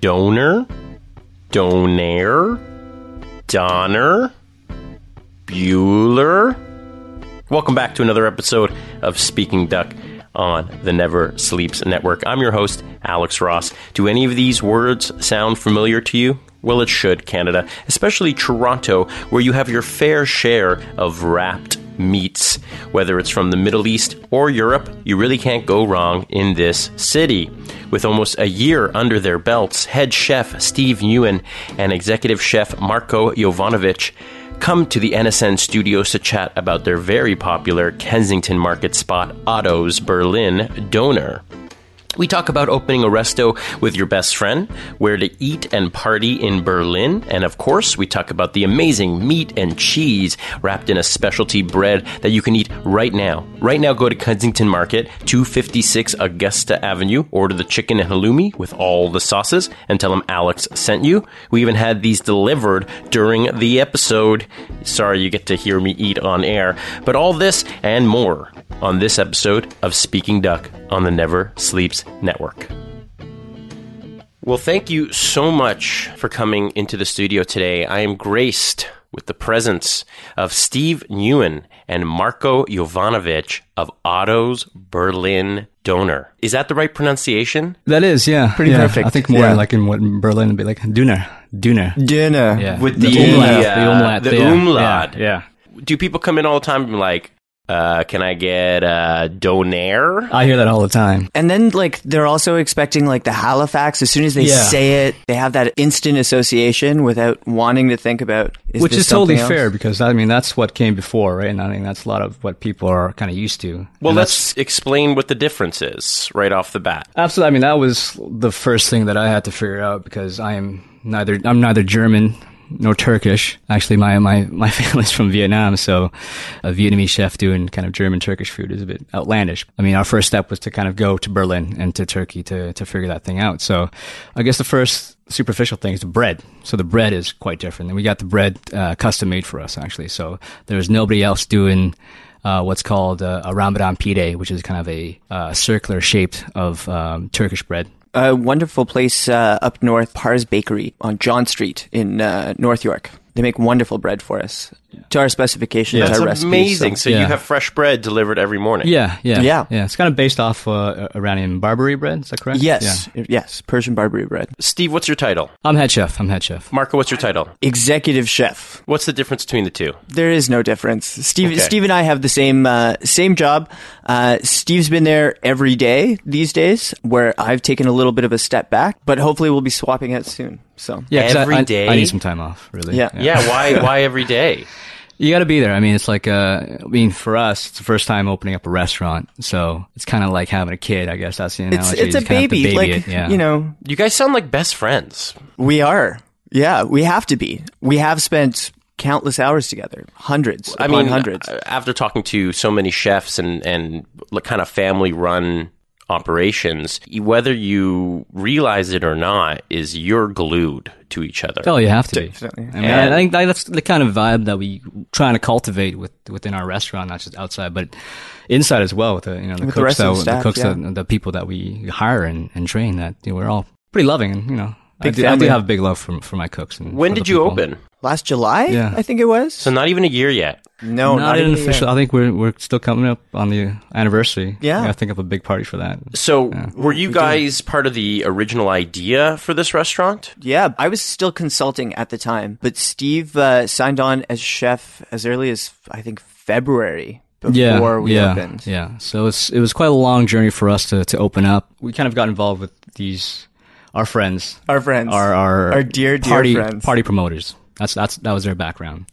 Donor, Donaire, Donner, Bueller. Welcome back to another episode of Speaking Duck on the Never Sleeps Network. I'm your host, Alex Ross. Do any of these words sound familiar to you? Well, it should, Canada, especially Toronto, where you have your fair share of wrapped meats. Whether it's from the Middle East or Europe, you really can't go wrong in this city. With almost a year under their belts, head chef Steve Nguyen and executive chef Marco Jovanovic come to the NSN studios to chat about their very popular Kensington market spot, Otto's Berlin Donor. We talk about opening a resto with your best friend, where to eat and party in Berlin, and of course, we talk about the amazing meat and cheese wrapped in a specialty bread that you can eat right now. Right now, go to Kensington Market, 256 Augusta Avenue, order the chicken and halloumi with all the sauces, and tell them Alex sent you. We even had these delivered during the episode. Sorry you get to hear me eat on air, but all this and more on this episode of Speaking Duck on the Never Sleeps Network. Well, thank you so much for coming into the studio today. I am graced with the presence of Steve Nguyen and Marco Jovanovic of Otto's Berlin Donor. Is that the right pronunciation? That is, yeah. Pretty yeah. perfect. I think more Yeah. like in what in Berlin would be like Döner. Döner. Dinner. Yeah. With the, the, umlaut. uh, the umlaut. the yeah, umlaut. Yeah. yeah. Do people come in all the time and be like, uh, can I get uh, Donaire? I hear that all the time. And then like they're also expecting like the Halifax. As soon as they Yeah. say it, they have that instant association without wanting to think about. Is Which this is totally something else? fair because I mean that's what came before, right? And I think that's a lot of what people are kind of used to. Well, And let's explain what the difference is right off the bat. Absolutely. I mean, that was the first thing that I had to figure out because I am neither, I'm neither German nor Turkish. Actually, my, my, my family's from Vietnam. So a Vietnamese chef doing kind of German Turkish food is a bit outlandish. I mean, our first step was to kind of go to Berlin and to Turkey to, to figure that thing out. So I guess the first superficial thing is the bread. So the bread is quite different. And we got the bread uh, custom made for us, actually. So there's nobody else doing uh, what's called uh, a Ramadan pide, which is kind of a uh, circular shaped of um, Turkish bread. A wonderful place uh, up north, Pars Bakery on John Street in uh, North York. They make wonderful bread for us to our specifications, That's our recipes. amazing. So, you Yeah. have fresh bread delivered every morning. Yeah, yeah, Yeah. yeah. It's kind of based off uh, Iranian Barbary bread. Is that correct? Yes, Yeah. yes, Persian Barbary bread. Steve, what's your title? I'm head chef. I'm head chef. Marco, what's your title? Executive chef. What's the difference between the two? There is no difference. Steve, Okay. Steve and I have the same uh, same job. Uh, Steve's been there every day these days, where I've taken a little bit of a step back, but hopefully we'll be swapping out soon. So Yeah, 'cause I- Every I, day? I need some time off. Really. Yeah. Yeah, why why every day? You got to be there. I mean, it's like, uh, I mean, for us, it's the first time opening up a restaurant, so it's kind of like having a kid. I guess that's the it's analogy. it's You a kinda have to baby, baby like it, yeah. you know, You guys sound like best friends. we are. Yeah, we have to be. We have spent countless hours together, hundreds. I upon mean, hundreds. uh, after talking to so many chefs and and kind of family run operations, whether you realize it or not, is you're glued to each other. Oh, you have to be. Definitely. I mean, I think that's the kind of vibe that we trying to cultivate with within our restaurant, not just outside, but inside as well. With the you know the With the cooks, rest that, of the cooks, yeah. that, the people that we hire and, and train. That you know, we're all pretty loving, and you know, Big I, do, I do family. have big love for for my cooks. And when did you people. open? Last July, Yeah. I think it was. So not even a year yet. no, not, not, an even a official. year. I think we're we're still coming up on the anniversary. Yeah. I gotta think of a big party for that. So were you guys part of the original idea for this restaurant? Yeah, I was still consulting at the time, but Steve uh, signed on as chef as early as I think February before yeah, we yeah, opened. Yeah, so it's it was quite a long journey for us to to open up. We kind of got involved with these our friends, Our friends, our our, Our dear, dear party friends. party promoters. That's that's that was their background.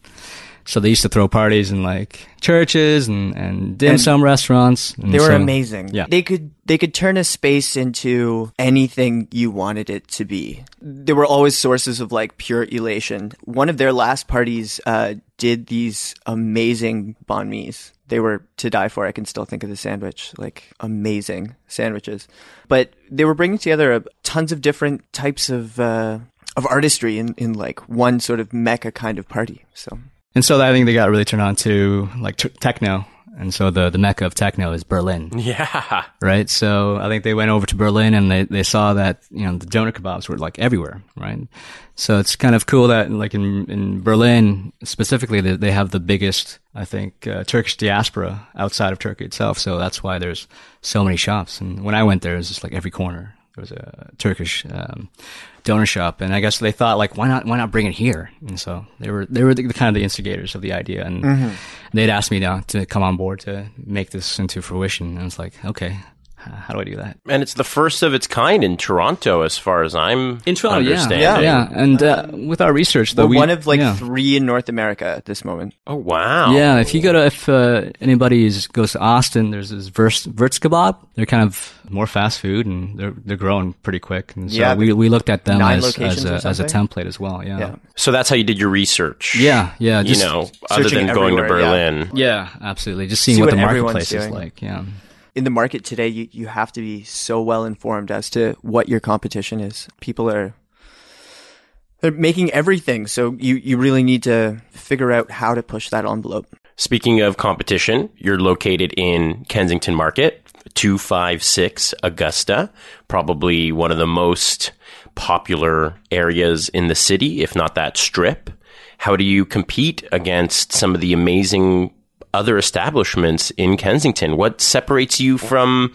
So they used to throw parties in like churches and and dim And sum restaurants. and They were so- amazing. Yeah. They could they could turn a space into anything you wanted it to be. There were always sources of like pure elation. One of their last parties uh, did these amazing banh mi's. They were to die for. I can still think of the sandwich, like amazing sandwiches. But they were bringing together uh, tons of different types of uh, of artistry in, in like one sort of mecca kind of party. So And so I think they got really turned on to like t- techno and so the the mecca of techno is Berlin, Yeah. right? So I think they went over to Berlin and they they saw that you know the doner kebabs were like everywhere, right? So it's kind of cool that like in in Berlin specifically they, they have the biggest I think uh, Turkish diaspora outside of Turkey itself. So that's why there's so many shops. And when I went there, it was just like every corner there was a Turkish um, donor shop, and I guess they thought like, why not why not bring it here? And so they were they were the, kind of the instigators of the idea, and they'd asked me to, to come on board to make this into fruition. And it's like, okay, how do I do that? And it's the first of its kind in Toronto, as far as I'm In Toronto, yeah, understanding. Yeah. yeah. And uh, with our research, though, We're we one of like yeah. three in North America at this moment. Oh wow. Yeah, if you go to if uh, anybody goes to Austin, there's this Verts, Verts Kebab. They're kind of more fast food, and they're they're growing pretty quick. And so Yeah, we we looked at them as as a, as a template as well. Yeah, Yeah. So that's how you did your research. yeah, yeah. You know, other than going to everywhere, yeah. Berlin. yeah, absolutely. Just seeing See what, what the marketplace is like. Yeah, in the market today, you, you have to be so well informed as to what your competition is. People are they're making everything, so you, you really need to figure out how to push that envelope. Speaking of competition, you're located in Kensington Market, 256 Augusta, probably one of the most popular areas in the city, if not that strip. How do you compete against some of the amazing other establishments in Kensington? What separates you from,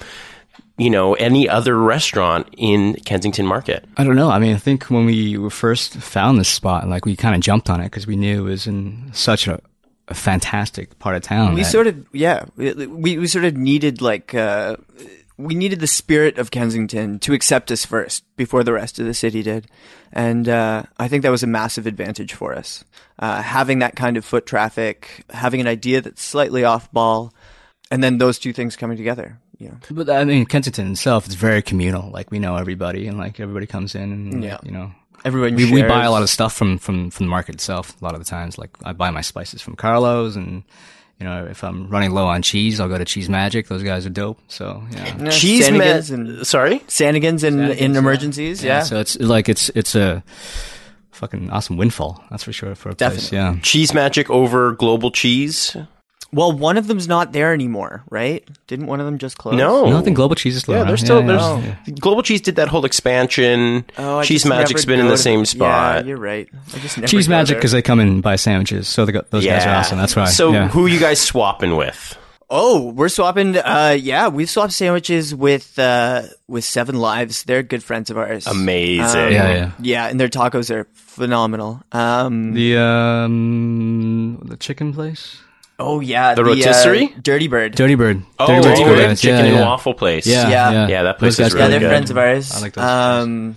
you know, any other restaurant in Kensington Market? I don't know. I mean, I think when we first found this spot, like we kind of jumped on it because we knew it was in such a, a fantastic part of town. We that- sort of yeah, we, we we sort of needed like uh we needed the spirit of Kensington to accept us first before the rest of the city did. And uh, I think that was a massive advantage for us. Uh, having that kind of foot traffic, having an idea that's slightly off ball, and then those two things coming together. You know. But I mean, Kensington itself is very communal. Like we know everybody, and like everybody comes in, and Yeah. you know, Everyone we, we buy a lot of stuff from from from the market itself. A lot of the times, like I buy my spices from Carlos, and you know, if I'm running low on cheese, I'll go to Cheese Magic. Those guys are dope. So yeah. Yeah, Cheese Sanigans ma- and Sorry? Sanigans in, Sanigans, in emergencies. Yeah. So it's like it's it's a fucking awesome windfall. That's for sure for a place. Yeah. Cheese Magic over Global Cheese? Well, one of them's not there anymore, right? Didn't one of them just close? No. No, I think Global Cheese is still Yeah, around. there's still yeah, there's yeah. Global Cheese did that whole expansion. Oh, I Cheese just Magic's never been in the to- same spot. Yeah, you're right. I just never Cheese Magic because they come in and buy sandwiches. So they got, those guys are awesome. That's right. So yeah. who are you guys swapping with? Oh, we're swapping. Uh, yeah, we've swapped sandwiches with uh, with Seven Lives. They're good friends of ours. Amazing. Um, Yeah, yeah. yeah, and their tacos are phenomenal. Um, The um the chicken place, oh yeah, The uh, rotisserie? Dirty Bird. Dirty Bird. Oh, Dirty Bird's oh, cool, yeah, chicken yeah, and yeah. waffle place. Yeah, Yeah. yeah, Yeah, that place Those is guys yeah, they're good. friends of ours. I like those guys. Um,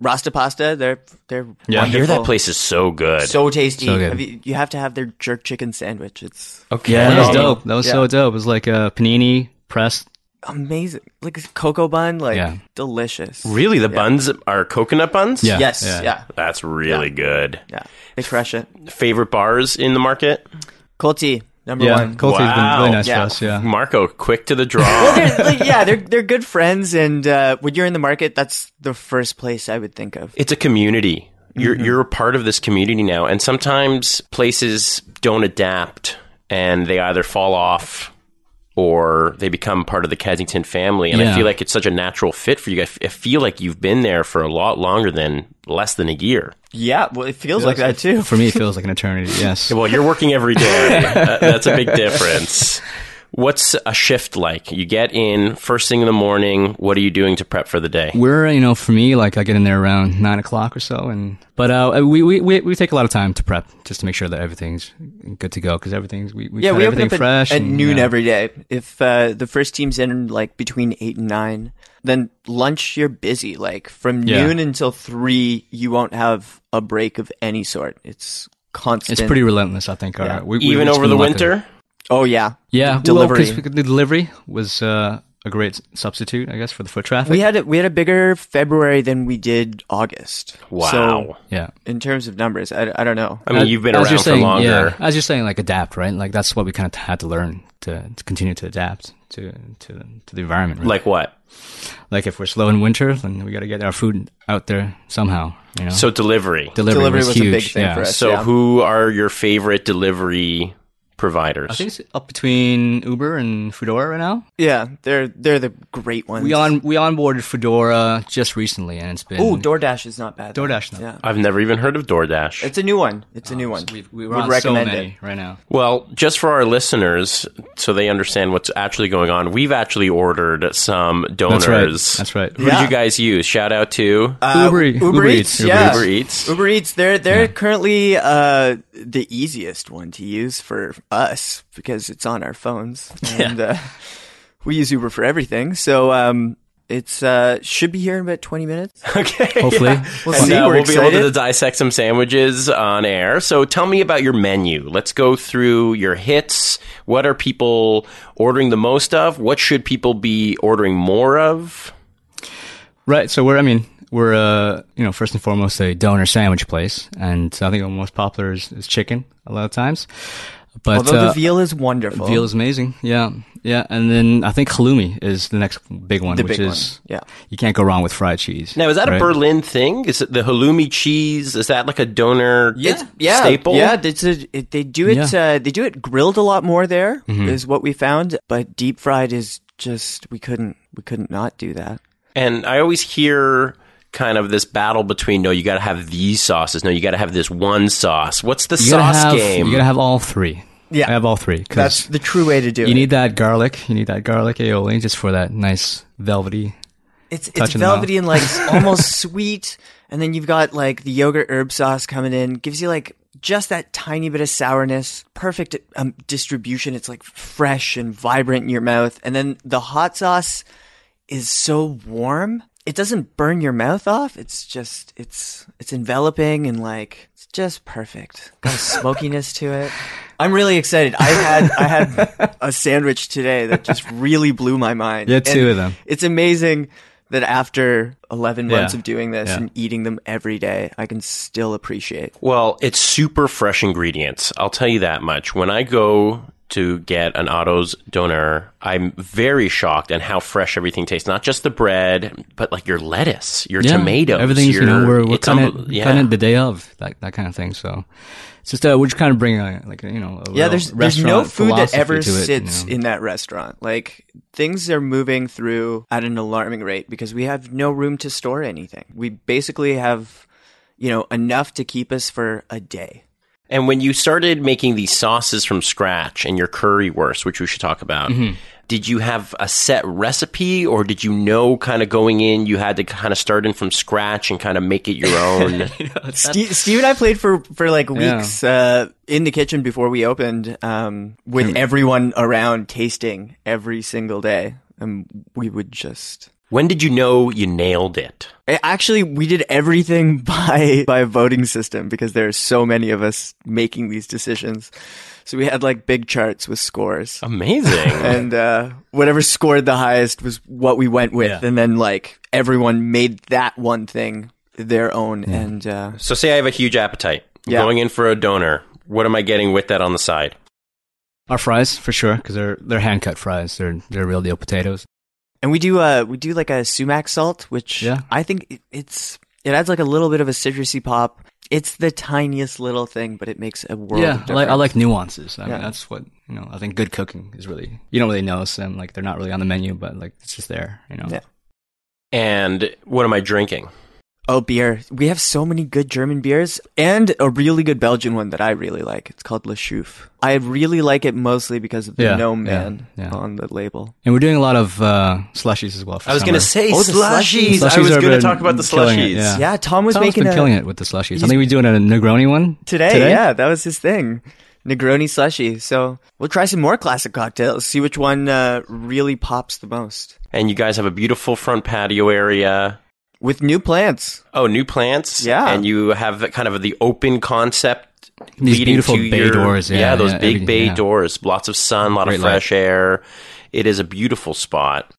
Rasta Pasta. They're they're Yeah. I hear that place is so good. so tasty. So good. Have you, you have to have their jerk chicken sandwich. It's okay. Yeah, that was dope. That was Yeah. so dope. It was like a panini pressed. amazing, like a cocoa bun, like Yeah. delicious. Really, the buns are coconut buns? Yeah. Yes, yeah. yeah, That's really good. yeah. They crush it. Favorite bars in the market? Cold Tea number Yeah, one. Cold Tea's Wow. been really nice Yeah. for us. Yeah. Marco, quick to the draw. They're- like, yeah, they're they're good friends, and uh, when you're in the market, that's the first place I would think of. it's a community. You're Mm-hmm. you're a part of this community now, and sometimes places don't adapt, and they either fall off or they become part of the Kensington family. And I feel like it's such a natural fit for you. guys. I feel like you've been there for a lot longer than less than a year. Yeah, well, it feels like that too. For me, it feels like an eternity. Yes. Well, you're working every day. Uh, that's a big difference. What's a shift like? You get in first thing in the morning. What are you doing to prep for the day? We're, you know, for me, like I get in there around nine o'clock or so, and but uh, we, we we we take a lot of time to prep just to make sure that everything's good to go because everything's we, we Yeah, cut we open everything up fresh at and, noon yeah. every day. If uh, the first team's in like between eight and nine, then lunch you're busy. Like from Yeah. noon until three, you won't have a break of any sort. It's constant. It's pretty relentless, I think. Yeah. Our, we, we- Even we've over the lucky. winter? Oh yeah, Yeah, Delivery. Well, 'cause the delivery was uh, a great substitute, I guess, for the foot traffic. we had a, we had a bigger February than we did August. Wow. So yeah. in terms of numbers, I, I don't know. I mean, you've been as around you're for saying, longer. Yeah, as you're saying, like adapt, right? Like that's what we kind of had to learn to, to continue to adapt to to to the environment. Right? Like what? like if we're slow in winter, then we got to get our food out there somehow. You know, So delivery. delivery, Delivery was, was a big thing yeah. for us. So Yeah. who are your favorite delivery providers? I think it's up between Uber and Foodora right now. Yeah, they're they're the great ones. We on we onboarded Foodora just recently, and it's been Oh, DoorDash is not bad. DoorDash, no. Yeah, I've never even heard of DoorDash. it's a new one. It's a new one. We've, we Would recommend so many it. right now. Well, just for our listeners, so they understand what's actually going on, we've actually ordered some donors. That's right. That's right. Who Yeah. did you guys use? Shout out to Uber, E- Uber, Uber Eats, Eats. yeah. Uber Eats. Uber Eats, they're they're currently uh, the easiest one to use for us because it's on our phones, and uh, we use Uber for everything. So um, it's uh, should be here in about twenty minutes. Okay. Hopefully. yeah. We'll And, see. uh, We're we'll be able to dissect some sandwiches on air. So tell me about your menu. Let's go through your hits. What are people ordering the most of? What should people be ordering more of? Right. So we're, I mean, we're, uh, you know, first and foremost a donor sandwich place, and I think the most popular is, is chicken a lot of times. But Although uh, the veal is wonderful, veal is amazing. Yeah, yeah. And then I think halloumi is the next big one, the which big is one. Yeah. you can't go wrong with fried cheese. Now, is that a? Berlin thing? Is it the halloumi cheese? Is that like a donor It's, yeah, staple? Yeah, it's a, it, they do it. Yeah. Uh, they do it grilled a lot more there, is what we found. But deep fried is just we couldn't we couldn't not do that. And I always hear kind of this battle between no, you got to have these sauces. No, you got to have this one sauce. What's the You sauce have, game? You gotta have all three. Yeah. I have all three. 'cause That's the true way to do you it. You need that garlic. You need that garlic aioli just for that nice velvety. It's it's touch in the mouth. velvety and like almost sweet, and then you've got like the yogurt herb sauce coming in, gives you like just that tiny bit of sourness. Perfect um, distribution. It's like fresh and vibrant in your mouth, and then the hot sauce is so warm. It doesn't burn your mouth off. It's just it's it's enveloping and like it's just perfect. Got a smokiness to it. I'm really excited. I had I had a sandwich today that just really blew my mind. Yeah, two And of them. It's amazing that after 11 months Yeah. of doing this Yeah. and eating them every day, I can still appreciate. Well, it's super fresh ingredients. I'll tell you that much. When I go to get an Otto's donor, I'm very shocked at how fresh everything tastes. Not just the bread, but like your lettuce, your Yeah, tomatoes. Everything's your, you know we're we're it's cutting unbel- yeah. cutting it the day of that that kind of thing. So it's just uh, we're just kind of bringing a, like you know a Yeah, there's there's no food that ever to it, you sits know. in that restaurant. Like things are moving through at an alarming rate because we have no room to store anything. We basically have you know enough to keep us for a day. And when you started making these sauces from scratch and your currywurst, which we should talk about, Mm-hmm. did you have a set recipe or did you know kind of going in you had to kind of start in from scratch and kind of make it your own? Steve, Steve and I played for for like weeks uh, in the kitchen before we opened, um, with everyone around tasting every single day, and we would just. When did you know you nailed it? Actually, we did everything by by a voting system because there are so many of us making these decisions. So we had like big charts with scores, Amazing. and uh, whatever scored the highest was what we went with, Yeah. and then like everyone made that one thing their own, and uh, so say I have a huge appetite. Yeah. Going in for a donor. What am I getting with that on the side? Our fries for sure because they're they're hand cut fries. They're they're real deal potatoes. And we do uh we do like a sumac salt, which Yeah. I think it, it's it adds like a little bit of a citrusy pop. It's the tiniest little thing, but it makes a world. yeah, of I like I like nuances. I Yeah. mean that's what you know. I think good cooking is really you don't really notice them like they're not really on the menu, but like it's just there. You know. Yeah. And what am I drinking? Oh, beer. We have so many good German beers and a really good Belgian one that I really like. It's called Le Chouffe. I really like it mostly because of the Yeah, gnome man yeah. on the label. And we're doing a lot of uh, slushies as well. For I was going to summer. say Oh, the slushies. slushies. I was Slushies going to been talk about the killing it, slushies. yeah. Yeah, Tom was Tom's making been a, killing it with the slushies. I think we're doing a Negroni one today, Today? Yeah, that was his thing. Negroni slushy. So we'll try some more classic cocktails. See which one uh, really pops the most. And you guys have a beautiful front patio area. With new plants. Oh, new plants. Yeah. And you have kind of the open concept. These leading beautiful to bay your- doors, yeah, those yeah, big bay yeah. doors. Lots of sun, a lot Great of light. fresh air. It is a beautiful spot.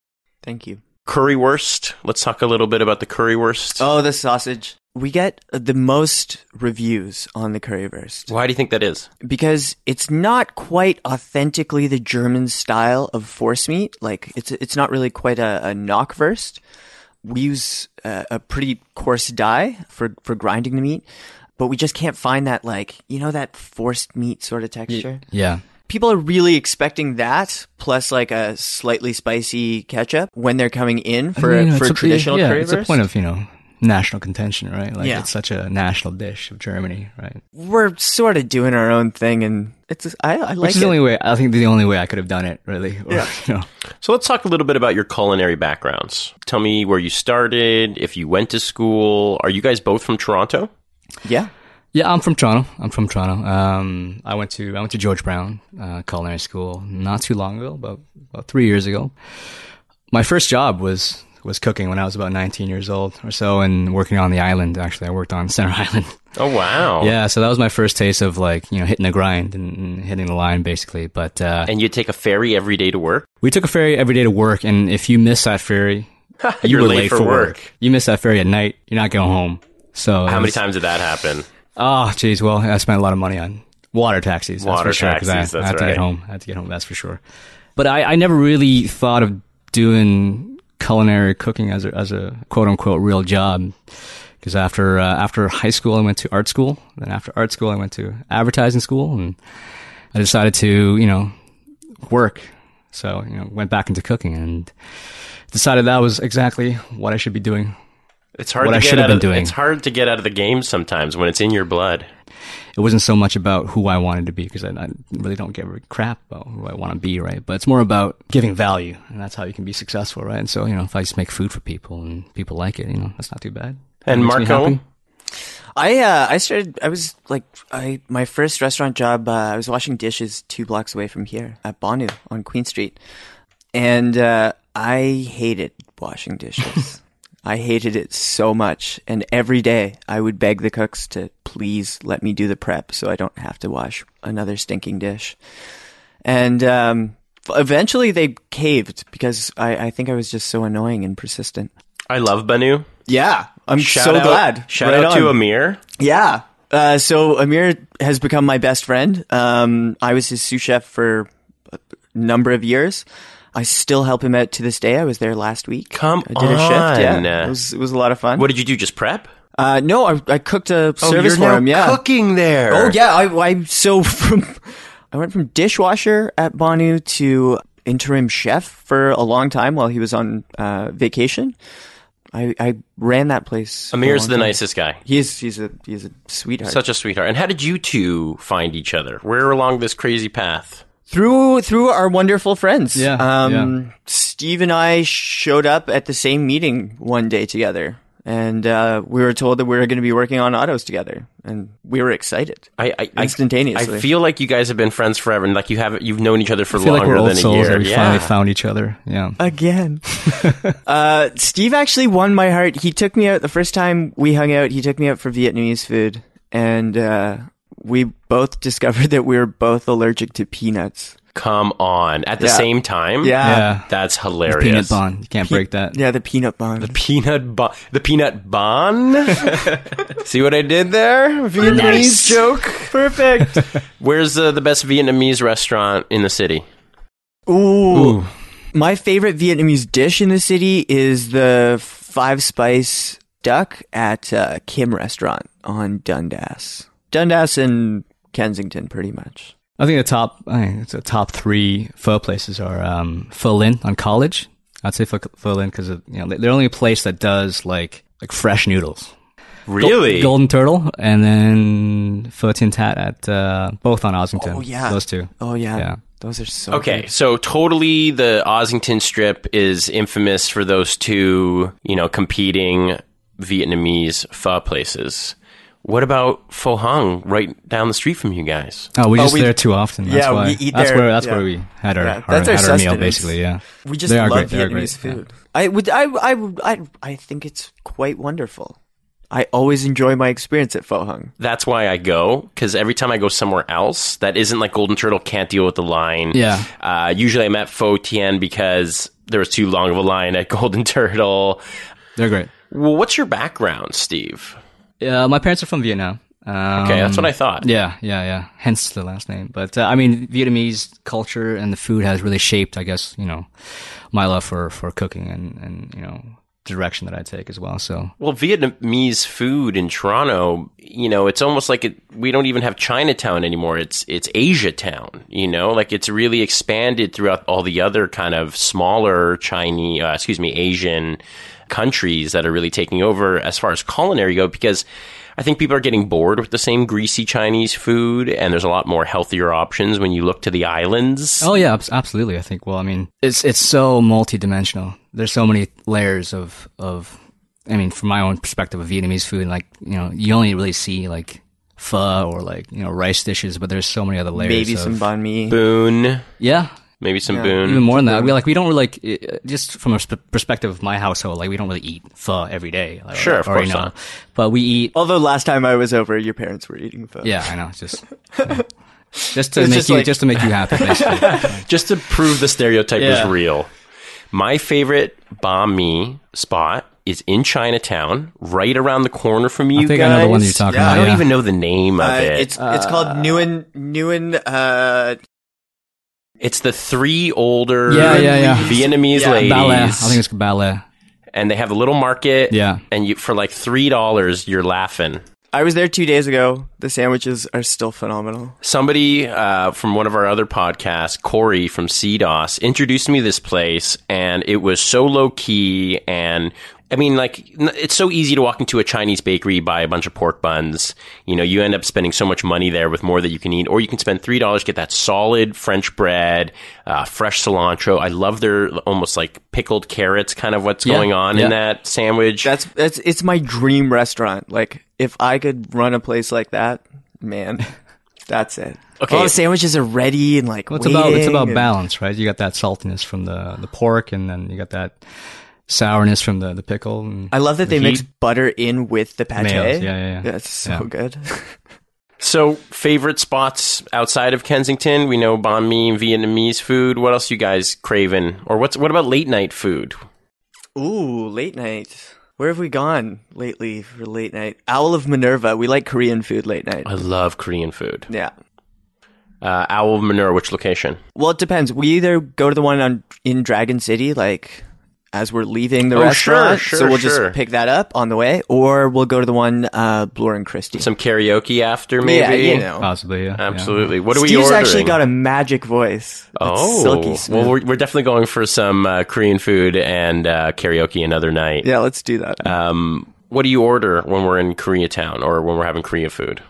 Thank you. Currywurst. Let's talk a little bit about the currywurst. Oh, the sausage. We get uh, the most reviews on the currywurst Why do you think that is? because it's not quite authentically the German style of force meat. Like it's it's not really quite a, a knockwurst. We use uh, a pretty coarse dye for for grinding the meat, but we just can't find that like you know that forced meat sort of texture. Yeah. people are really expecting that plus like a slightly spicy ketchup when they're coming in for You know, for a- traditional yeah, currywurst. it's a point of you know national contention, right? Like Yeah. it's such a national dish of Germany, right? We're sort of doing our own thing, and it's I, I like Which is it. the only way. I think the only way I could have done it, really. Or, Yeah. You know, So let's talk a little bit about your culinary backgrounds. Tell me where you started, if you went to school. Are you guys both from Toronto? yeah. Yeah, I'm from Toronto. I'm from Toronto. Um, I went to I went to George Brown uh, Culinary School not too long ago, about about three years ago. My first job was was cooking when I was about 19 years old or so, and working on the island. Actually, I worked on Center Island. Oh wow! Yeah, so that was my first taste of like you know hitting the grind and, and hitting the line basically. But uh, And you take a ferry every day to work. we took a ferry every day to work, and if you miss that ferry, you You're were late for work. You miss that ferry at night, you're not going home. So How it many times did that happen? Oh, geez. Well, I spent a lot of money on water taxis. That's Water for sure. 'cause taxis, I, I that's had to right. get home. I had to get home. That's for sure. But I, I never really thought of doing culinary cooking as a, as a quote unquote real job. Because after uh, after high school, I went to art school. Then after art school, I went to advertising school, and I decided to you know work. So you know went back into cooking and decided that was exactly what I should be doing It's hard What to I get should have out been of, doing. It's hard to get out of the game sometimes when it's in your blood. it wasn't so much about who I wanted to be because I, I really don't give a crap about who I want to be, right? But it's more about giving value, and that's how you can be successful, right? And so, you know, if I just make food for people and people like it, you know, that's not too bad. And It makes Marco. I uh, I started. I was like, I my first restaurant job. Uh, I was washing dishes two blocks away from here at Banu on Queen Street, and uh, I hated washing dishes. I hated it so much, and every day I would beg the cooks to please let me do the prep so I don't have to wash another stinking dish. And um, eventually they caved because I, I think I was just so annoying and persistent. I love Banu. Yeah, I'm Shout so out, glad. Shout Right out to. Amir. Yeah. Uh, so Amir has become my best friend. Um, I was his sous chef for a number of years. I still help him out to this day. I was there last week. Come I did a shift. on. Yeah, it was it was a lot of fun. What did you do? Just prep? Uh, no, I, I cooked a Oh, service for him. Yeah. cooking there. Oh yeah. I, I so from I went from dishwasher at Banu to interim chef for a long time while he was on uh, vacation. I, I ran that place. Amir's the time. nicest guy. He's he's a he's a sweetheart. Such a sweetheart. And how did you two find each other? Where along this crazy path? through through our wonderful friends. Yeah, Um, Steve and I showed up at the same meeting one day together, and uh, we were told that we were going to be working on Otto's together, and we were excited. I, I I- Instantaneously. I feel like you guys have been friends forever, and like you have you've known each other for I feel like longer we're old than a year. that we yeah. finally found each other. Yeah. Again. uh, Steve actually won my heart. He took me out the first time we hung out. He took me out for Vietnamese food, and uh, we both discovered that we were both allergic to peanuts. Come on, at the Yeah. same time. Yeah. yeah. that's hilarious. Peanut bun. You can't break that. Yeah, the peanut bun. The peanut bun. The peanut bun. See what I did there? Vietnamese Nice. joke. Perfect. Where's uh, the best Vietnamese restaurant in the city? Ooh. Ooh. My favorite Vietnamese dish in the city is the five spice duck at uh, Kim Restaurant on Dundas. Dundas and Kensington, pretty much. I think the top, I think it's the top three pho places are um, Pho Lin on College. I'd say Pho, Pho Lin because you know they're only a place that does like like fresh noodles. Really? Golden Turtle and then Pho Tien Thanh at uh, both on Ossington. Oh, yeah. those two. Oh, yeah. Yeah. Those are so Okay, good. so totally the Ossington Strip is infamous for those two, you know, competing Vietnamese pho places. What about Pho Hung, right down the street from you guys? Oh, we Oh, just we- there too often. That's Yeah, why. we eat that's there, where that's yeah. where we had our, Yeah, our, that's our had our meal basically. Yeah, We just They love great, they are Vietnamese great, yeah. food. I would, I, I, would- I, I think it's quite wonderful. I always enjoy my experience at Pho Hung. That's why I go because every time I go somewhere else that isn't like Golden Turtle, can't deal with the line. Yeah. Uh, usually I'm at Pho Tien because there was too long of a line at Golden Turtle. they're great. Well, what's your background, Steve? Uh, my parents are from Vietnam. Um, Okay, that's what I thought. Yeah, yeah, yeah. Hence the last name. But uh, I mean, Vietnamese culture and the food has really shaped, I guess, you know, my love for for cooking and and you know direction that I take as well. So Well, Vietnamese food in Toronto, you know, it's almost like it, we don't even have Chinatown anymore. It's it's Asia Town, you know, like it's really expanded throughout all the other kind of smaller Chinese, uh, excuse me, Asian countries that are really taking over as far as culinary go because I think people are getting bored with the same greasy Chinese food and there's a lot more healthier options when you look to the islands. Oh yeah, absolutely. I think. Well, I mean, it's it's so multidimensional. There's so many layers of of. I mean, from my own perspective of Vietnamese food, like you know, you only really see like pho or like you know rice dishes, but there's so many other layers. Maybe of, some banh mi. Boon, Yeah, maybe some Yeah. boon. even more than that. We like we don't really like uh, just from a sp- perspective of my household. Like we don't really eat pho every day. Like, Sure, of course you know, not. But we eat. Although last time I was over, your parents were eating pho. Yeah, I know. It's just. yeah. Just to It's make just you, like- just to make you happy, basically. just to prove the stereotype Yeah. is real. My favorite banh mi spot is in Chinatown, right around the corner from you think guys. I know the one you're talking Yeah. I don't yeah. even know the name of Uh, it. it's it's called Nguyen Huong. Uh, It's the three older Yeah, yeah, yeah. Vietnamese Yeah. ladies, ballet. I think it's ballet. and they have a little market. Yeah. and you for like three dollars, you're laughing. I was there two days ago. The sandwiches are still phenomenal. Somebody uh, from one of our other podcasts, Corey from CDOS, introduced me to this place, and it was so low key. And I mean, like, it's so easy to walk into a Chinese bakery, buy a bunch of pork buns. You know, you end up spending so much money there with more that you can eat, or you can spend three dollars, get that solid French bread, uh, fresh cilantro. I love their almost like pickled carrots, kind of what's Yeah, going on yeah. in that sandwich. That's that's it's my dream restaurant. Like if I could run a place like that, man, that's it. Okay. all the sandwiches are ready and like Well, it's about it's about and- balance, right? You got that saltiness from the the pork, and then you got that sourness from the the pickle. And I love that they the mix butter in with the pate. Mayos, yeah, yeah, yeah. That's so Yeah. good. So, favorite spots outside of Kensington? We know banh mi Vietnamese food. What else you guys craving? Or what's what about late night food? Ooh, late night. Where have we gone lately for late night? Owl of Minerva. We like Korean food late night. I love Korean food. Yeah. Uh, Owl of Minerva, which location? Well, it depends. We either go to the one on in Dragon City, like as we're leaving the Oh, restaurant, sure, so we'll sure. just pick that up on the way, or we'll go to the one uh, Bloor and Christie. Some karaoke after, maybe. yeah, you know. possibly, yeah, yeah. Absolutely. What are we Steve's ordering? actually got a magic voice. Oh, silky smooth. well, we're, we're definitely going for some uh, Korean food and uh, karaoke another night. yeah, let's do that. Um, what do you order when we're in Koreatown or when we're having Korean food?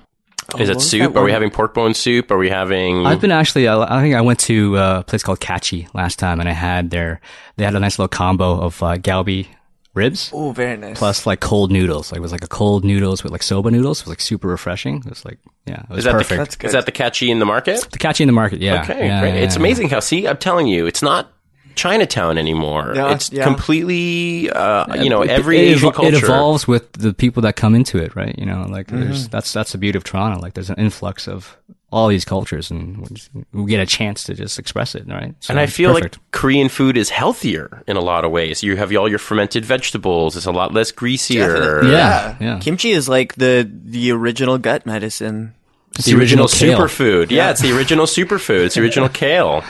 Is it soup? Are we having pork bone soup? Are we having? I've been actually. I, I think I went to uh, a place called Catchy last time, and I had their. They had a nice little combo of uh, galbi ribs oh, very nice. plus like cold noodles. Like it was like a cold noodles with like soba noodles. It was like super refreshing. It was like yeah, it was is that perfect. the That's good. is that the catchy in the market? the Catchy in the market, yeah. Okay, yeah, great. yeah, it's yeah. amazing how see I'm telling you, it's not Chinatown anymore. Yeah, it's yeah. completely uh, you know It- every it, Asian culture. It evolves with the people that come into it, right? You know, like Mm-hmm. there's that's that's the beauty of Toronto. Like there's an influx of all these cultures, and we, just, we get a chance to just express it, right? So and I feel perfect. like Korean food is healthier in a lot of ways. You have all your fermented vegetables. It's a lot less greasier. Definitely. Yeah, yeah. Kimchi is like the the original gut medicine. It's the original, kale. superfood. Yeah. it's the original superfood. It's the original kale.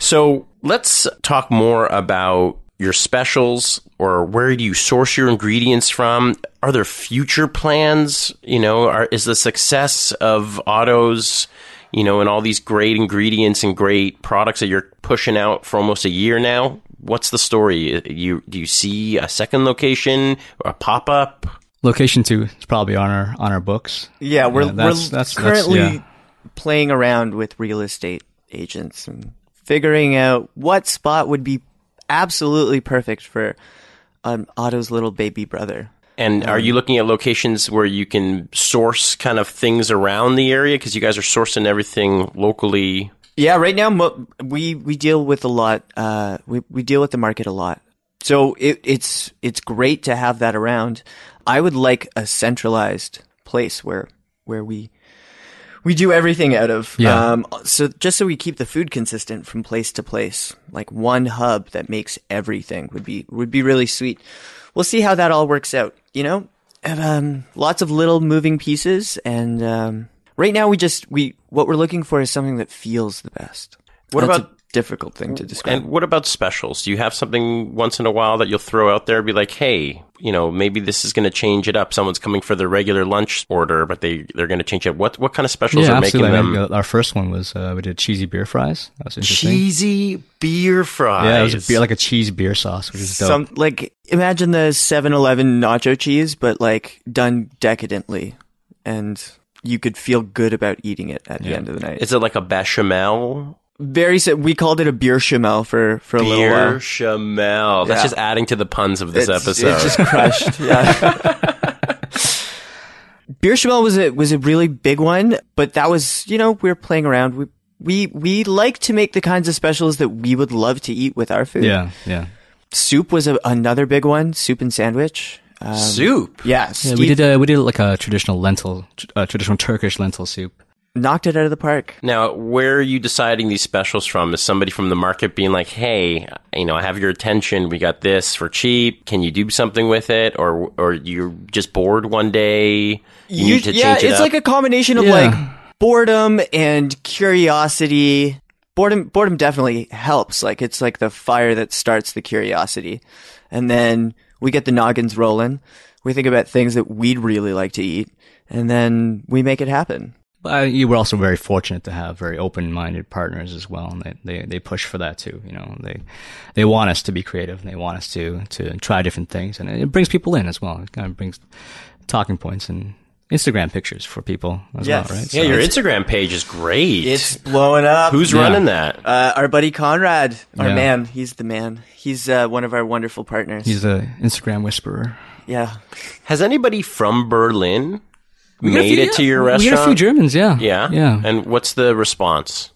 So let's talk more about your specials or where do you source your ingredients from? Are there future plans? You know, are, is the success of Otto's, you know, and all these great ingredients and great products that you're pushing out for almost a year now? What's the story? You do you see a second location or a pop up? Location two is probably on our on our books. Yeah, we're Yeah, that's- we're that's- that's- currently yeah. playing around with real estate agents and figuring out what spot would be absolutely perfect for um, Otto's little baby brother. And are you looking at locations where you can source kind of things around the area? Because you guys are sourcing everything locally. Yeah, right now mo- we we deal with a lot. Uh, we we deal with the market a lot, so it, it's it's great to have that around. I would like a centralized place where where we we do everything out of. Yeah. Um, so just so we keep the food consistent from place to place, like one hub that makes everything would be would be really sweet. We'll see how that all works out. You know, And, um, lots of little moving pieces, and um, right now we just we what we're looking for is something that feels the best. What That's about difficult thing to describe. And what about specials? Do you have something once in a while that you'll throw out there and be like, hey, you know, maybe this is going to change it up. Someone's coming for their regular lunch order, but they, they're going to change it. What, what kind of specials yeah, are making absolutely. I them? uh, our first one was uh, we did cheesy beer fries. That was interesting. Cheesy beer fries. Yeah, it was a beer, like a cheese beer sauce, which is dope. Some like imagine the 7-Eleven nacho cheese, but like done decadently, and you could feel good about eating it at the end of the night. Is it like a bechamel? Very. We called it a beer chamel for for a little Beer while. chamel. That's Yeah. just adding to the puns of this It's- episode. It's just crushed. Yeah. Beer Chamel was a was a really big one, but that was you know we were playing around. We we we like to make the kinds of specials that we would love to eat with our food. yeah, yeah. Soup was a, another big one. Soup and sandwich. Um, Soup. Yeah, Yeah, we did uh, we did like a traditional lentil, uh, traditional Turkish lentil soup. Knocked it out of the park. Now, where are you deciding these specials from? Is somebody from the market being like, "Hey, you know, I have your attention. We got this for cheap. Can you do something with it?" Or, or you're just bored one day. You, need to yeah, change it it's up? like a combination of Yeah. like boredom and curiosity. Boredom, boredom definitely helps. Like it's like the fire that starts the curiosity, and then we get the noggins rolling. We think about things that we'd really like to eat, and then we make it happen. Uh, you were also very fortunate to have very open-minded partners as well, and they, they, they push for that too. You know, they they want us to be creative, and they want us to to try different things, and it brings people in as well. It kind of brings talking points and Instagram pictures for people as Yes. well, right? yeah, So- your Instagram page is great. It's blowing up. Who's Yeah. running that? uh, our buddy Conrad, our Yeah. man. He's the man. He's uh, one of our wonderful partners. he's a Instagram whisperer. yeah. Has anybody from Berlin We got a made few- it to yeah, your We restaurant? got a few Germans, yeah, yeah, yeah. And what's the response?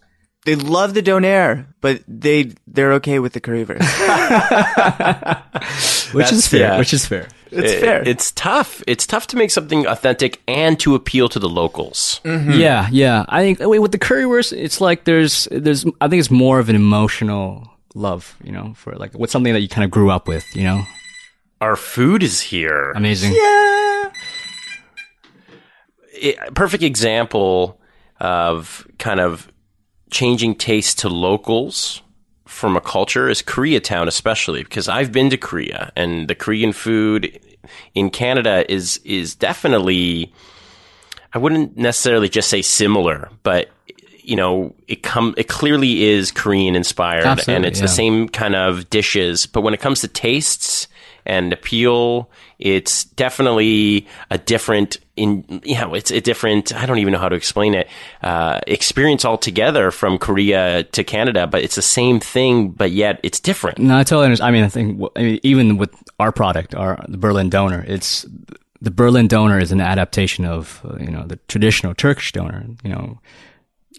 They love the donair, but they they're okay with the currywurst. which That's- is fair. yeah. Which is fair. It's It- fair. It's tough. It's tough to make something authentic and to appeal to the locals. Mm-hmm. Yeah, yeah. I think wait, with the currywurst, it's like there's there's I think it's more of an emotional love, you know, for like what's something that you kind of grew up with, you know. Our food is here. Amazing. yeah. It, perfect example of kind of changing taste to locals from a culture is Koreatown, especially because I've been to Korea and the Korean food in Canada is is definitely I wouldn't necessarily just say similar, but you know, it come it clearly is Korean inspired and it's yeah. the same kind of dishes, but when it comes to tastes and appeal, it's definitely a different in you know, it's a different I don't even know how to explain it. Uh, experience altogether from Korea to Canada, but it's the same thing, but yet it's different. No, I totally understand. I mean, I think I mean, even with our product, our the Berlin donor, it's the Berlin donor is an adaptation of uh, you know the traditional Turkish donor. You know,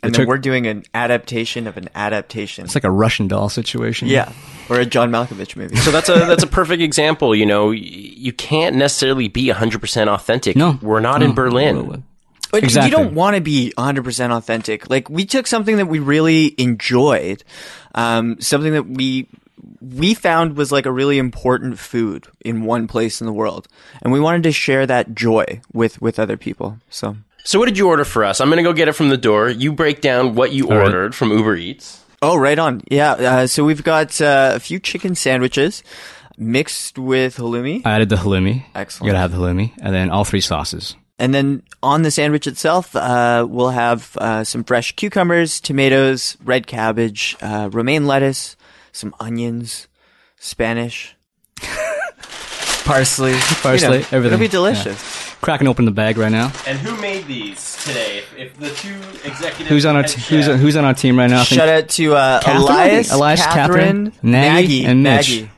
And Tur- then we're doing an adaptation of an adaptation. it's like a Russian doll situation. yeah, or a John Malkovich movie. So that's a that's a perfect example. You know, you can't necessarily be hundred percent authentic. No, we're not in Berlin. But Exactly. you don't want to be 100% authentic. Like we took something that we really enjoyed, um, something that we we found was like a really important food in one place in the world, and we wanted to share that joy with with other people. So So what did you order for us? I'm gonna go get it from the door. You break down what you right. ordered from Uber Eats. Oh, right on. Yeah. Uh, so we've got uh, a few chicken sandwiches mixed with halloumi. I added the halloumi. Excellent. You gotta have the halloumi, and then all three sauces. And then on the sandwich itself, uh, we'll have uh, some fresh cucumbers, tomatoes, red cabbage, uh, romaine lettuce, some onions, Spanish, parsley, Parsley, You know, everything. It'll be delicious. Cracking open the bag right now. And who made these today? If, if the two executives, Who's on our t- who's who's on our team right now? I think Shout out to uh, Catherine, I. Elias, Elias, Catherine, Catherine, Nagy, and Mitch. Nagy.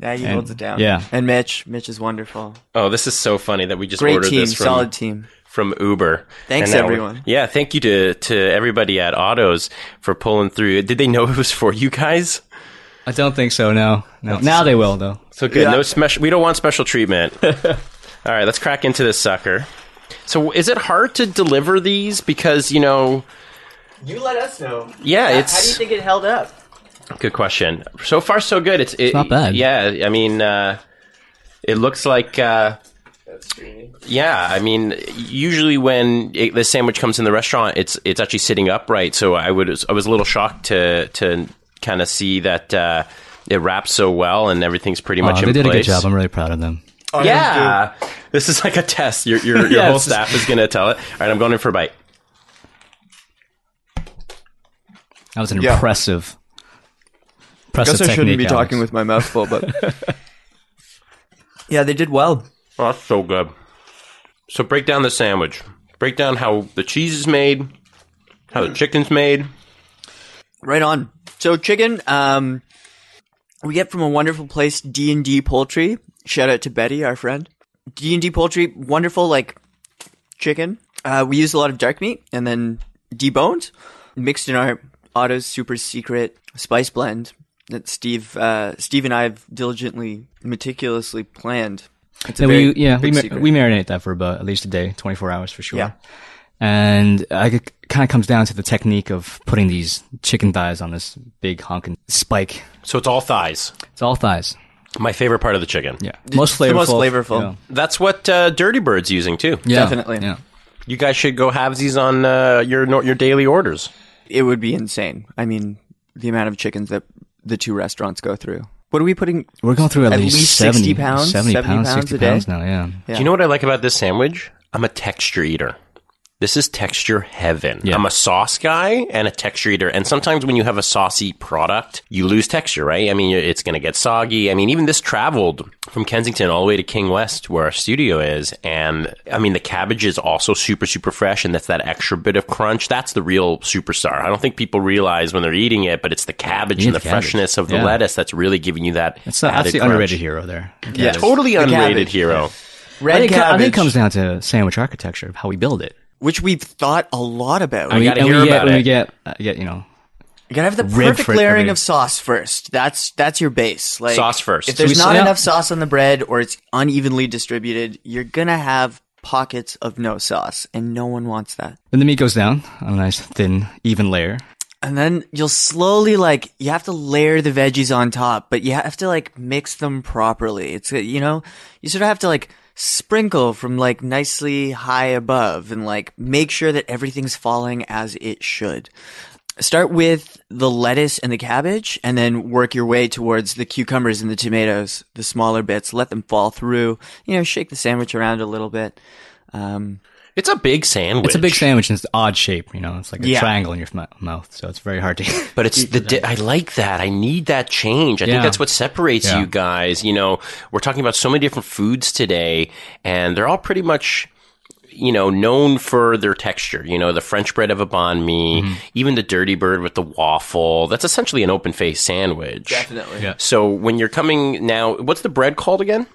Nagy And- holds it down. yeah. and Mitch. Mitch is wonderful. Oh, this is so funny that we just Great ordered team, this from solid team. from Uber. Thanks, And now we're- everyone. Yeah, thank you to to everybody at Otto's for pulling through. Did they know it was for you guys? I don't think so. No, no. Now they will though. So good. Yeah. No special. We don't want special treatment. All right, let's crack into this sucker. So, is it hard to deliver these because you know? You let us know. Yeah, How- it's How do you think it held up? good question. So far, so good. It's, it, not bad. Yeah, I mean, uh, it looks like. Uh, yeah, I mean, usually when it, the sandwich comes in the restaurant, it's it's actually sitting upright. So I would I was a little shocked to to kind of see that uh, it wraps so well and everything's pretty much Oh, in they did place. a good job. I'm really proud of them. Oh, Yeah, this is like a test. Your your, your Yeah, whole staff is going to tell it. All right, I'm going in for a bite. That was an Yeah. impressive, I guess I shouldn't be Alex. talking with my mouth full, but yeah, they did well. Oh, that's so good. So break down the sandwich. Break down how the cheese is made, how the chicken's made. Right on. So chicken, um, we get from a wonderful place, D and D Poultry. Shout out to Betty, our friend. D and D Poultry, wonderful like chicken. Uh, we use a lot of dark meat and then deboned, mixed in our Otto's super secret spice blend that Steve, uh, Steve and I have diligently, meticulously planned. It's a Yeah, very we, yeah, we, big ma- secret. we marinate that for about at least a day, 24 hours for sure. Yeah. And I, it kind of comes down to the technique of putting these chicken thighs on this big honking spike. So it's all thighs. It's all thighs. My favorite part of the chicken. Yeah. Most the flavorful. most flavorful. Yeah. That's what uh, Dirty Bird's using too. Yeah, Definitely. Yeah. You guys should go have these on uh, your your daily orders. it would be insane. I mean, the amount of chickens that the two restaurants go through. What are we putting? We're going through at, At least, least 70 60 pounds? 70 70 pounds, pounds 60 a day? pounds now, yeah. Yeah. Do you know what I like about this sandwich? I'm a texture eater. This is texture heaven. Yeah. I'm a sauce guy and a texture eater. And sometimes when you have a saucy product, you lose texture, right? I mean, it's going to get soggy. I mean, even this traveled from Kensington all the way to King West, where our studio is. And I mean, the cabbage is also super, super fresh. And that's that extra bit of crunch. That's the real superstar. I don't think people realize when they're eating it, but it's the cabbage and the, the cabbage. freshness of the Yeah. lettuce that's really giving you that. That's, that's the crunch. underrated hero there. Yeah. Totally The underrated cabbage. hero. Red I think, I think it comes down to sandwich architecture of how we build it. Which we've thought a lot about. I We- gotta hear we get, about when it. we get, uh, get, you know, You gotta have the perfect for- layering of sauce first. That's that's your base. Like Sauce first. If there's we- not yeah. enough sauce on the bread or it's unevenly distributed, you're gonna have pockets of no sauce, and no one wants that. then the meat goes down on a nice thin, even layer. And then you'll slowly like you have to layer the veggies on top, but you have to like mix them properly. It's uh, you know you sort of have to like sprinkle from like nicely high above and like make sure that everything's falling as it should. Start with the lettuce and the cabbage, and then work your way towards the cucumbers and the tomatoes, the smaller bits. Let them fall through. You know, shake the sandwich around a little bit. Um, It's a big sandwich. It's a big sandwich and it's odd shape, you know, it's like a Yeah. triangle in your m- mouth, so it's very hard to. But it's the di- I like that. I need that change. I think Yeah. that's what separates Yeah. you guys. You know, we're talking about so many different foods today, and they're all pretty much you know known for their texture. You know, the French bread of a banh mi, Mm-hmm. even the Dirty Bird with the waffle. That's essentially an open faced sandwich. Yeah. So when you're coming now, what's the bread called again?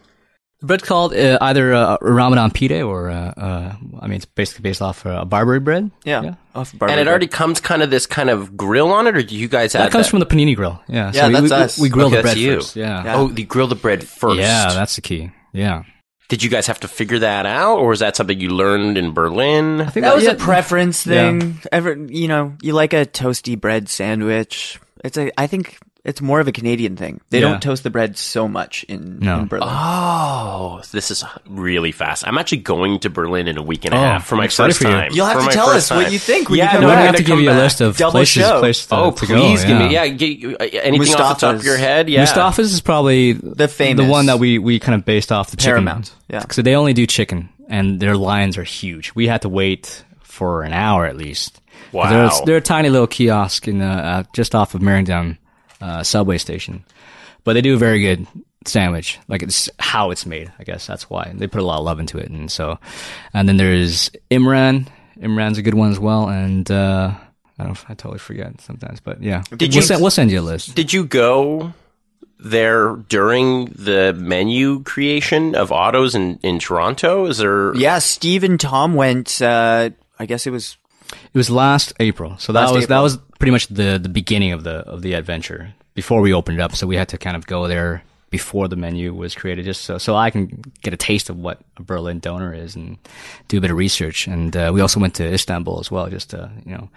The bread's called uh, either uh, Ramadan pide or, uh, uh, I mean, it's basically based off uh, Barbary bread. yeah, off and Barbary it bread. already comes kind of this kind of grill on it, or do you guys add That comes from the panini grill. Yeah, Yeah, we, that's we, us. We grill Okay, the bread you. first. Yeah. Yeah. Oh, you grill the bread first. Yeah, that's the key. Yeah. Did you guys have to figure that out, or is that something you learned in Berlin? I think That was yeah, a preference thing. Ever, you know, you like a toasty bread sandwich. It's a. I think it's more of a Canadian thing. They Yeah. don't toast the bread so much in, No. in Berlin. Oh, this is really fast. I'm actually going to Berlin in a week and a Oh, half for my I'm excited first for you. time. You'll have For to my tell first us what time. you think when you yeah, come no, We're I'm have to gonna give you a come list of Double places, show. places to, Oh, to please go. give yeah. me yeah. Get, uh, anything off the top of Mustafa's. your head? Yeah, Mustafa's is probably The famous. the one that we, we kind of based off the Paramount, chicken. yeah. So they only do chicken, and their lines are huge. We had to wait for an hour at least. 'Cause Wow. They're, they're a tiny little kiosk in uh, uh, just off of Mehringdamm uh, subway station, but they do a very good sandwich. Like it's how it's made. I guess that's why they put a lot of love into it. And so, and then there's Imren. Imren's a good one as well. And uh, I don't. I totally forget sometimes, but yeah. Did we'll, you- send, we'll send you a list. Did you go there during the menu creation of Otto's in, in Toronto? Is there? Yeah, Steve and Tom went. Uh, I guess it was. It was last April, so that Last was that was pretty much the the beginning of the of the adventure before we opened it up. So we had to kind of go there before the menu was created, just so so I can get a taste of what a Berlin doner is and do a bit of research. And uh, we also went to Istanbul as well, just to you know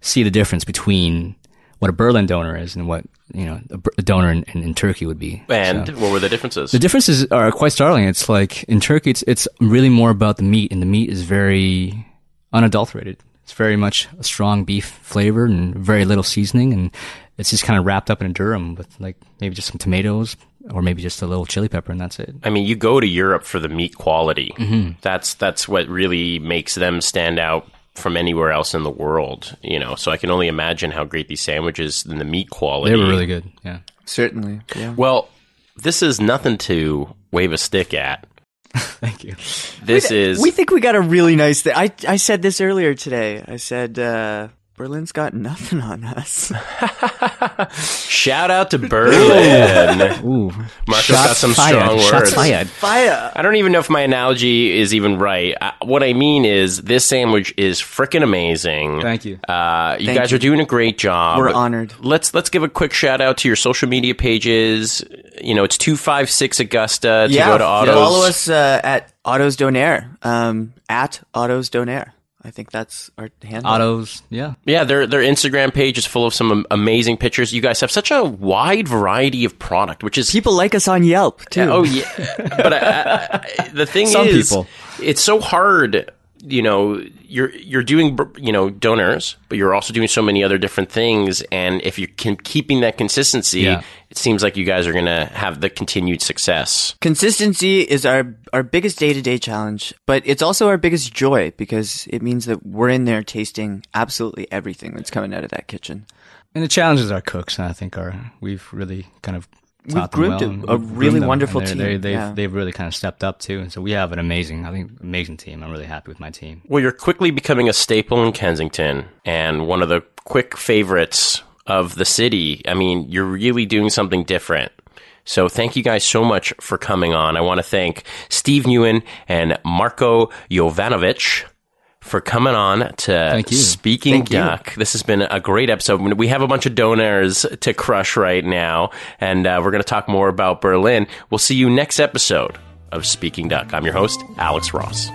see the difference between what a Berlin doner is and what you know a doner in, in, in Turkey would be. And So- what were the differences? the differences are quite startling. It's like in Turkey, it's it's really more about the meat, and the meat is very unadulterated. It's very much a strong beef flavor and very little seasoning, and it's just kind of wrapped up in a durum with like maybe just some tomatoes or maybe just a little chili pepper, and that's it. I mean, you go to Europe for the meat quality. Mm-hmm. That's that's what really makes them stand out from anywhere else in the world. You know, so I can only imagine how great these sandwiches and the meat quality. They were really good. Yeah. Certainly. Yeah. Well, this is nothing to wave a stick at. Thank you. This is We think we got a really nice thing. I I said this earlier today. I said uh, Berlin's got nothing on us. shout out to Berlin. Ooh, Marco's got some fired. strong Shots words. fired. Fire. I don't even know if my analogy is even right. Uh, what I mean is, this sandwich is freaking amazing. Thank you. Uh, you Thank guys you. are doing a great job. We're honored. Let's let's give a quick shout out to your social media pages. You know, it's two five six Augusta to yeah. go to Otto's. Follow us uh, at Otto's Donaire. Um, at Otto's Donaire. I think that's our handle. Otto's. Yeah. Yeah, their their Instagram page is full of some amazing pictures. You guys have such a wide variety of product, which is People like us on Yelp too. Oh yeah, but I, I, I- the thing Some is, people. it's so hard. You know, you're you're doing you know doners, but you're also doing so many other different things. And if you're can, keeping that consistency, Yeah. it seems like you guys are gonna have the continued success. Consistency is our our biggest day to day challenge, but it's also our biggest joy because it means that we're in there tasting absolutely everything that's coming out of that kitchen. And the challenges our cooks, and I think are we've really kind of taught them groomed well a- a we've groomed really them, wonderful they're- team, They, they've yeah. they've really kind of stepped up too, and so we have an amazing, I think, amazing team. I'm really happy with my team. Well, you're quickly becoming a staple in Kensington and one of the quick favorites of the city. I mean, you're really doing something different. So thank you guys so much for coming on. I want to thank Steve Nguyen and Marco Jovanovic for coming on to you. Speaking Thank you. Duck. This has been a great episode. We have a bunch of doners to crush right now, and uh, we're going to talk more about Berlin. We'll see you next episode of Speaking Duck. I'm your host, Alex Ross.